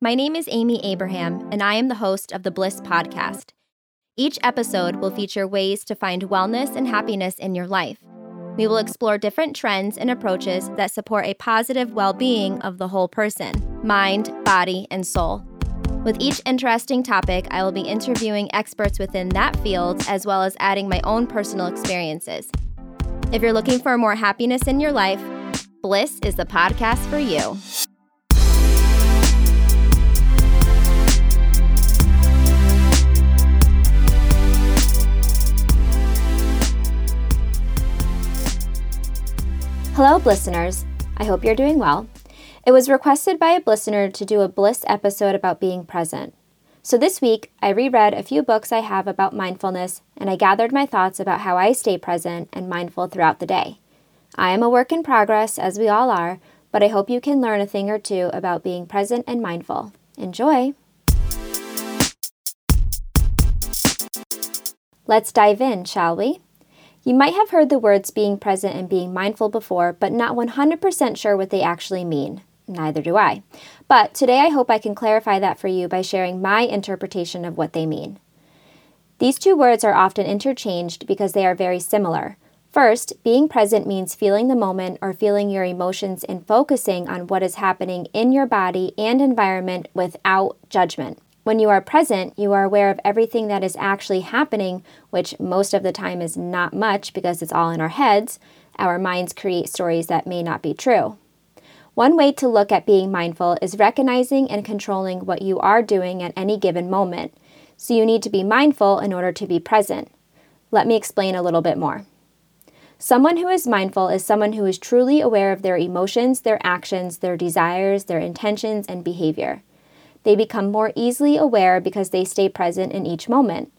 My name is Amy Abraham, and I am the host of the Bliss Podcast. Each episode will feature ways to find wellness and happiness in your life. We will explore different trends and approaches that support a positive well being of the whole person mind, body, and soul. With each interesting topic, I will be interviewing experts within that field as well as adding my own personal experiences. If you're looking for more happiness in your life, Bliss is the podcast for you. Hello, listeners. I hope you're doing well. It was requested by a listener to do a Bliss episode about being present. So this week, I reread a few books I have about mindfulness and I gathered my thoughts about how I stay present and mindful throughout the day. I am a work in progress, as we all are, but I hope you can learn a thing or two about being present and mindful. Enjoy! Let's dive in, shall we? You might have heard the words being present and being mindful before, but not 100% sure what they actually mean. Neither do I. But today I hope I can clarify that for you by sharing my interpretation of what they mean. These two words are often interchanged because they are very similar. First, being present means feeling the moment or feeling your emotions and focusing on what is happening in your body and environment without judgment. When you are present, you are aware of everything that is actually happening, which most of the time is not much because it's all in our heads. Our minds create stories that may not be true. One way to look at being mindful is recognizing and controlling what you are doing at any given moment. So you need to be mindful in order to be present. Let me explain a little bit more. Someone who is mindful is someone who is truly aware of their emotions, their actions, their desires, their intentions, and behavior. They become more easily aware because they stay present in each moment.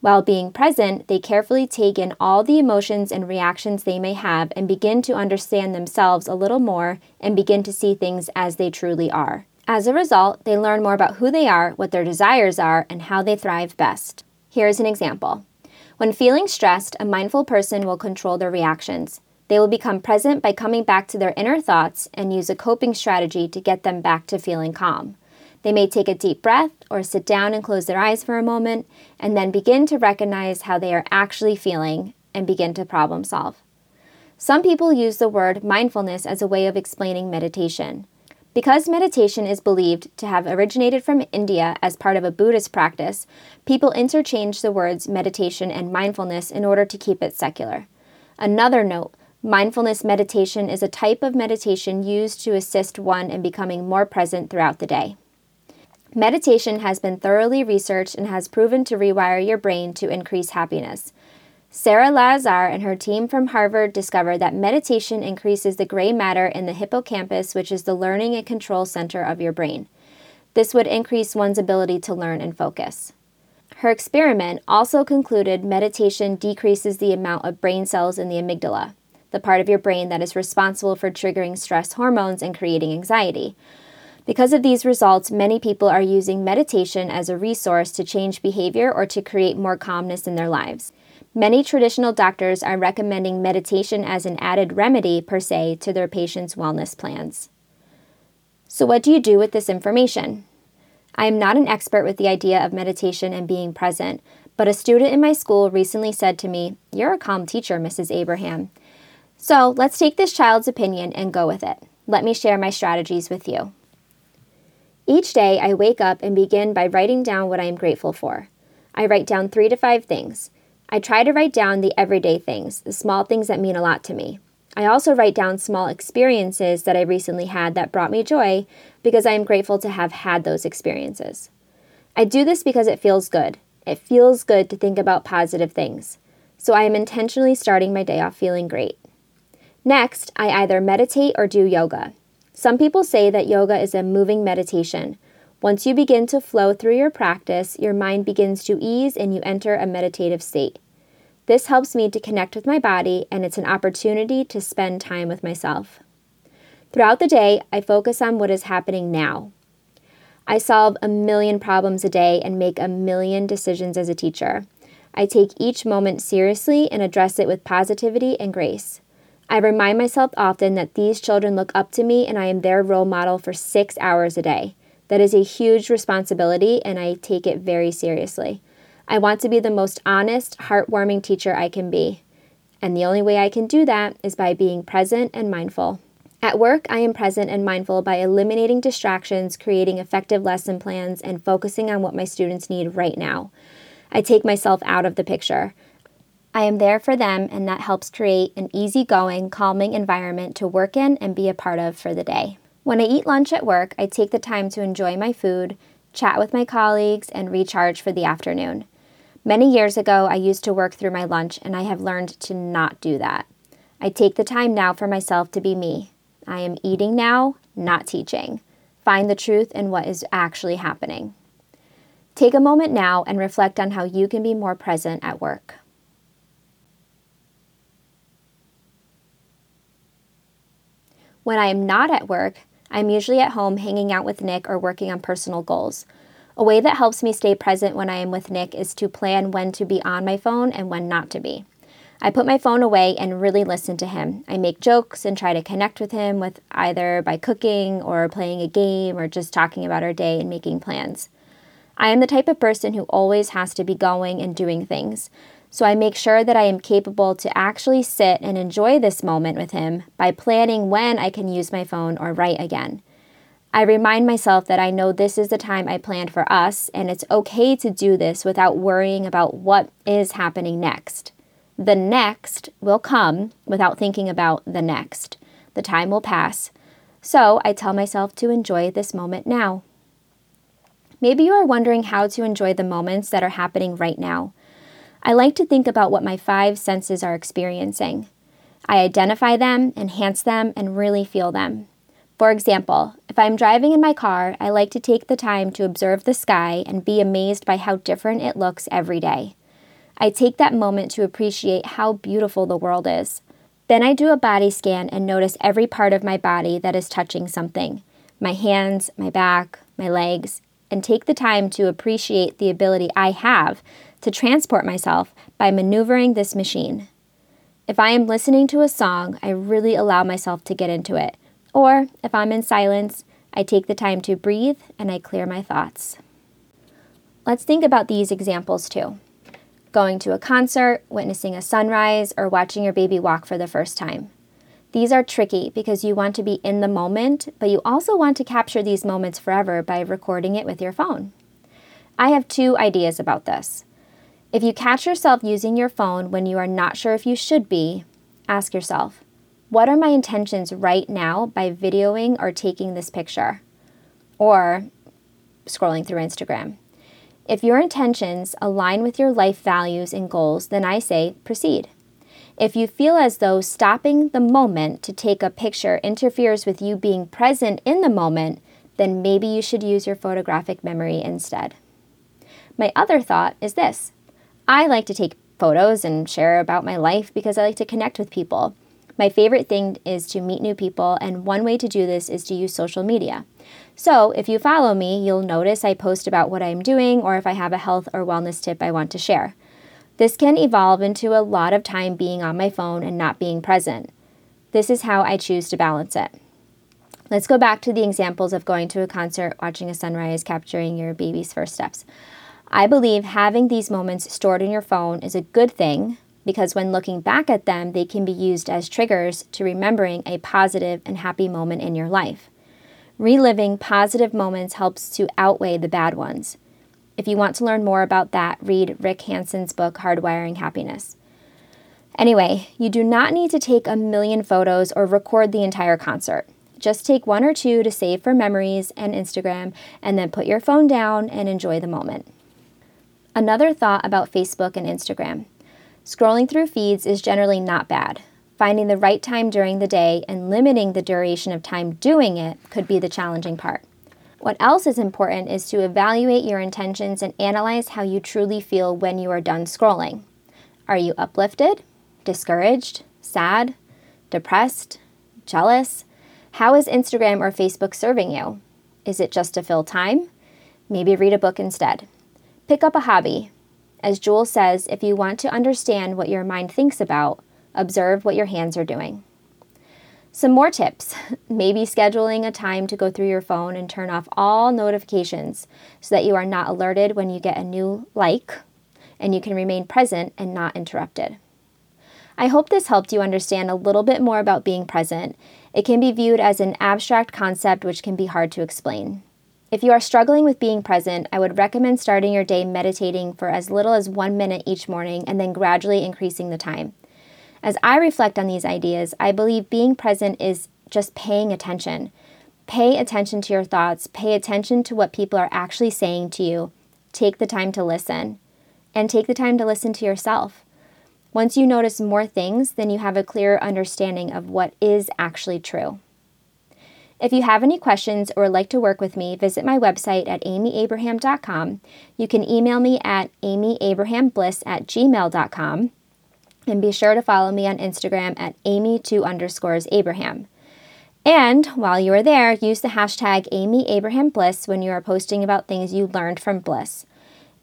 While being present, they carefully take in all the emotions and reactions they may have and begin to understand themselves a little more and begin to see things as they truly are. As a result, they learn more about who they are, what their desires are, and how they thrive best. Here's an example. When feeling stressed, a mindful person will control their reactions. They will become present by coming back to their inner thoughts and use a coping strategy to get them back to feeling calm. They may take a deep breath or sit down and close their eyes for a moment and then begin to recognize how they are actually feeling and begin to problem solve. Some people use the word mindfulness as a way of explaining meditation. Because meditation is believed to have originated from India as part of a Buddhist practice, people interchange the words meditation and mindfulness in order to keep it secular. Another note mindfulness meditation is a type of meditation used to assist one in becoming more present throughout the day. Meditation has been thoroughly researched and has proven to rewire your brain to increase happiness. Sara Lazar and her team from Harvard discovered that meditation increases the gray matter in the hippocampus, which is the learning and control center of your brain. This would increase one's ability to learn and focus. Her experiment also concluded meditation decreases the amount of brain cells in the amygdala, the part of your brain that is responsible for triggering stress hormones and creating anxiety. Because of these results, many people are using meditation as a resource to change behavior or to create more calmness in their lives. Many traditional doctors are recommending meditation as an added remedy, per se, to their patients' wellness plans. So, what do you do with this information? I am not an expert with the idea of meditation and being present, but a student in my school recently said to me, You're a calm teacher, Mrs. Abraham. So, let's take this child's opinion and go with it. Let me share my strategies with you. Each day, I wake up and begin by writing down what I am grateful for. I write down three to five things. I try to write down the everyday things, the small things that mean a lot to me. I also write down small experiences that I recently had that brought me joy because I am grateful to have had those experiences. I do this because it feels good. It feels good to think about positive things. So I am intentionally starting my day off feeling great. Next, I either meditate or do yoga. Some people say that yoga is a moving meditation. Once you begin to flow through your practice, your mind begins to ease and you enter a meditative state. This helps me to connect with my body, and it's an opportunity to spend time with myself. Throughout the day, I focus on what is happening now. I solve a million problems a day and make a million decisions as a teacher. I take each moment seriously and address it with positivity and grace. I remind myself often that these children look up to me and I am their role model for six hours a day. That is a huge responsibility, and I take it very seriously. I want to be the most honest, heartwarming teacher I can be. And the only way I can do that is by being present and mindful. At work, I am present and mindful by eliminating distractions, creating effective lesson plans, and focusing on what my students need right now. I take myself out of the picture. I am there for them, and that helps create an easygoing, calming environment to work in and be a part of for the day. When I eat lunch at work, I take the time to enjoy my food, chat with my colleagues, and recharge for the afternoon. Many years ago, I used to work through my lunch, and I have learned to not do that. I take the time now for myself to be me. I am eating now, not teaching. Find the truth in what is actually happening. Take a moment now and reflect on how you can be more present at work. When I am not at work, I'm usually at home hanging out with Nick or working on personal goals. A way that helps me stay present when I am with Nick is to plan when to be on my phone and when not to be. I put my phone away and really listen to him. I make jokes and try to connect with him with either by cooking or playing a game or just talking about our day and making plans. I am the type of person who always has to be going and doing things. So I make sure that I am capable to actually sit and enjoy this moment with him by planning when I can use my phone or write again. I remind myself that I know this is the time I planned for us, and it's okay to do this without worrying about what is happening next. The next will come without thinking about the next. The time will pass. So I tell myself to enjoy this moment now. Maybe you are wondering how to enjoy the moments that are happening right now. I like to think about what my five senses are experiencing. I identify them, enhance them, and really feel them. For example, if I'm driving in my car, I like to take the time to observe the sky and be amazed by how different it looks every day. I take that moment to appreciate how beautiful the world is. Then I do a body scan and notice every part of my body that is touching something my hands, my back, my legs, and take the time to appreciate the ability I have to transport myself by maneuvering this machine. If I am listening to a song, I really allow myself to get into it or if I'm in silence, I take the time to breathe and I clear my thoughts. Let's think about these examples too going to a concert, witnessing a sunrise, or watching your baby walk for the first time. These are tricky because you want to be in the moment, but you also want to capture these moments forever by recording it with your phone. I have two ideas about this. If you catch yourself using your phone when you are not sure if you should be, ask yourself what are my intentions right now by videoing or taking this picture? Or scrolling through Instagram. If your intentions align with your life values and goals, then I say proceed. If you feel as though stopping the moment to take a picture interferes with you being present in the moment, then maybe you should use your photographic memory instead. My other thought is this I like to take photos and share about my life because I like to connect with people. My favorite thing is to meet new people, and one way to do this is to use social media. So, if you follow me, you'll notice I post about what I'm doing or if I have a health or wellness tip I want to share. This can evolve into a lot of time being on my phone and not being present. This is how I choose to balance it. Let's go back to the examples of going to a concert, watching a sunrise, capturing your baby's first steps. I believe having these moments stored in your phone is a good thing because when looking back at them, they can be used as triggers to remembering a positive and happy moment in your life. Reliving positive moments helps to outweigh the bad ones. If you want to learn more about that, read Rick Hanson's book, Hardwiring Happiness. Anyway, you do not need to take a million photos or record the entire concert. Just take one or two to save for memories and Instagram, and then put your phone down and enjoy the moment. Another thought about Facebook and Instagram. Scrolling through feeds is generally not bad. Finding the right time during the day and limiting the duration of time doing it could be the challenging part. What else is important is to evaluate your intentions and analyze how you truly feel when you are done scrolling. Are you uplifted, discouraged, sad, depressed, jealous? How is Instagram or Facebook serving you? Is it just to fill time? Maybe read a book instead. Pick up a hobby, as Jewel says, if you want to understand what your mind thinks about, observe what your hands are doing. Some more tips maybe scheduling a time to go through your phone and turn off all notifications so that you are not alerted when you get a new like and you can remain present and not interrupted. I hope this helped you understand a little bit more about being present. It can be viewed as an abstract concept which can be hard to explain. If you are struggling with being present, I would recommend starting your day meditating for as little as one minute each morning and then gradually increasing the time. As I reflect on these ideas, I believe being present is just paying attention. Pay attention to your thoughts, pay attention to what people are actually saying to you. Take the time to listen, and take the time to listen to yourself. Once you notice more things, then you have a clearer understanding of what is actually true. If you have any questions or would like to work with me, visit my website at amyabraham.com. You can email me at amyabrahambliss at gmail.com. And be sure to follow me on Instagram at amy2 underscores Abraham. And while you are there, use the hashtag AmyAbrahamBliss when you are posting about things you learned from Bliss.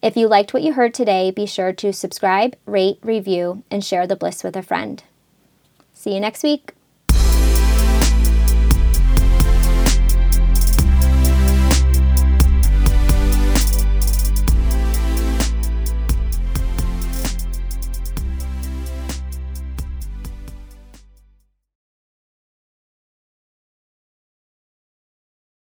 If you liked what you heard today, be sure to subscribe, rate, review, and share the bliss with a friend. See you next week.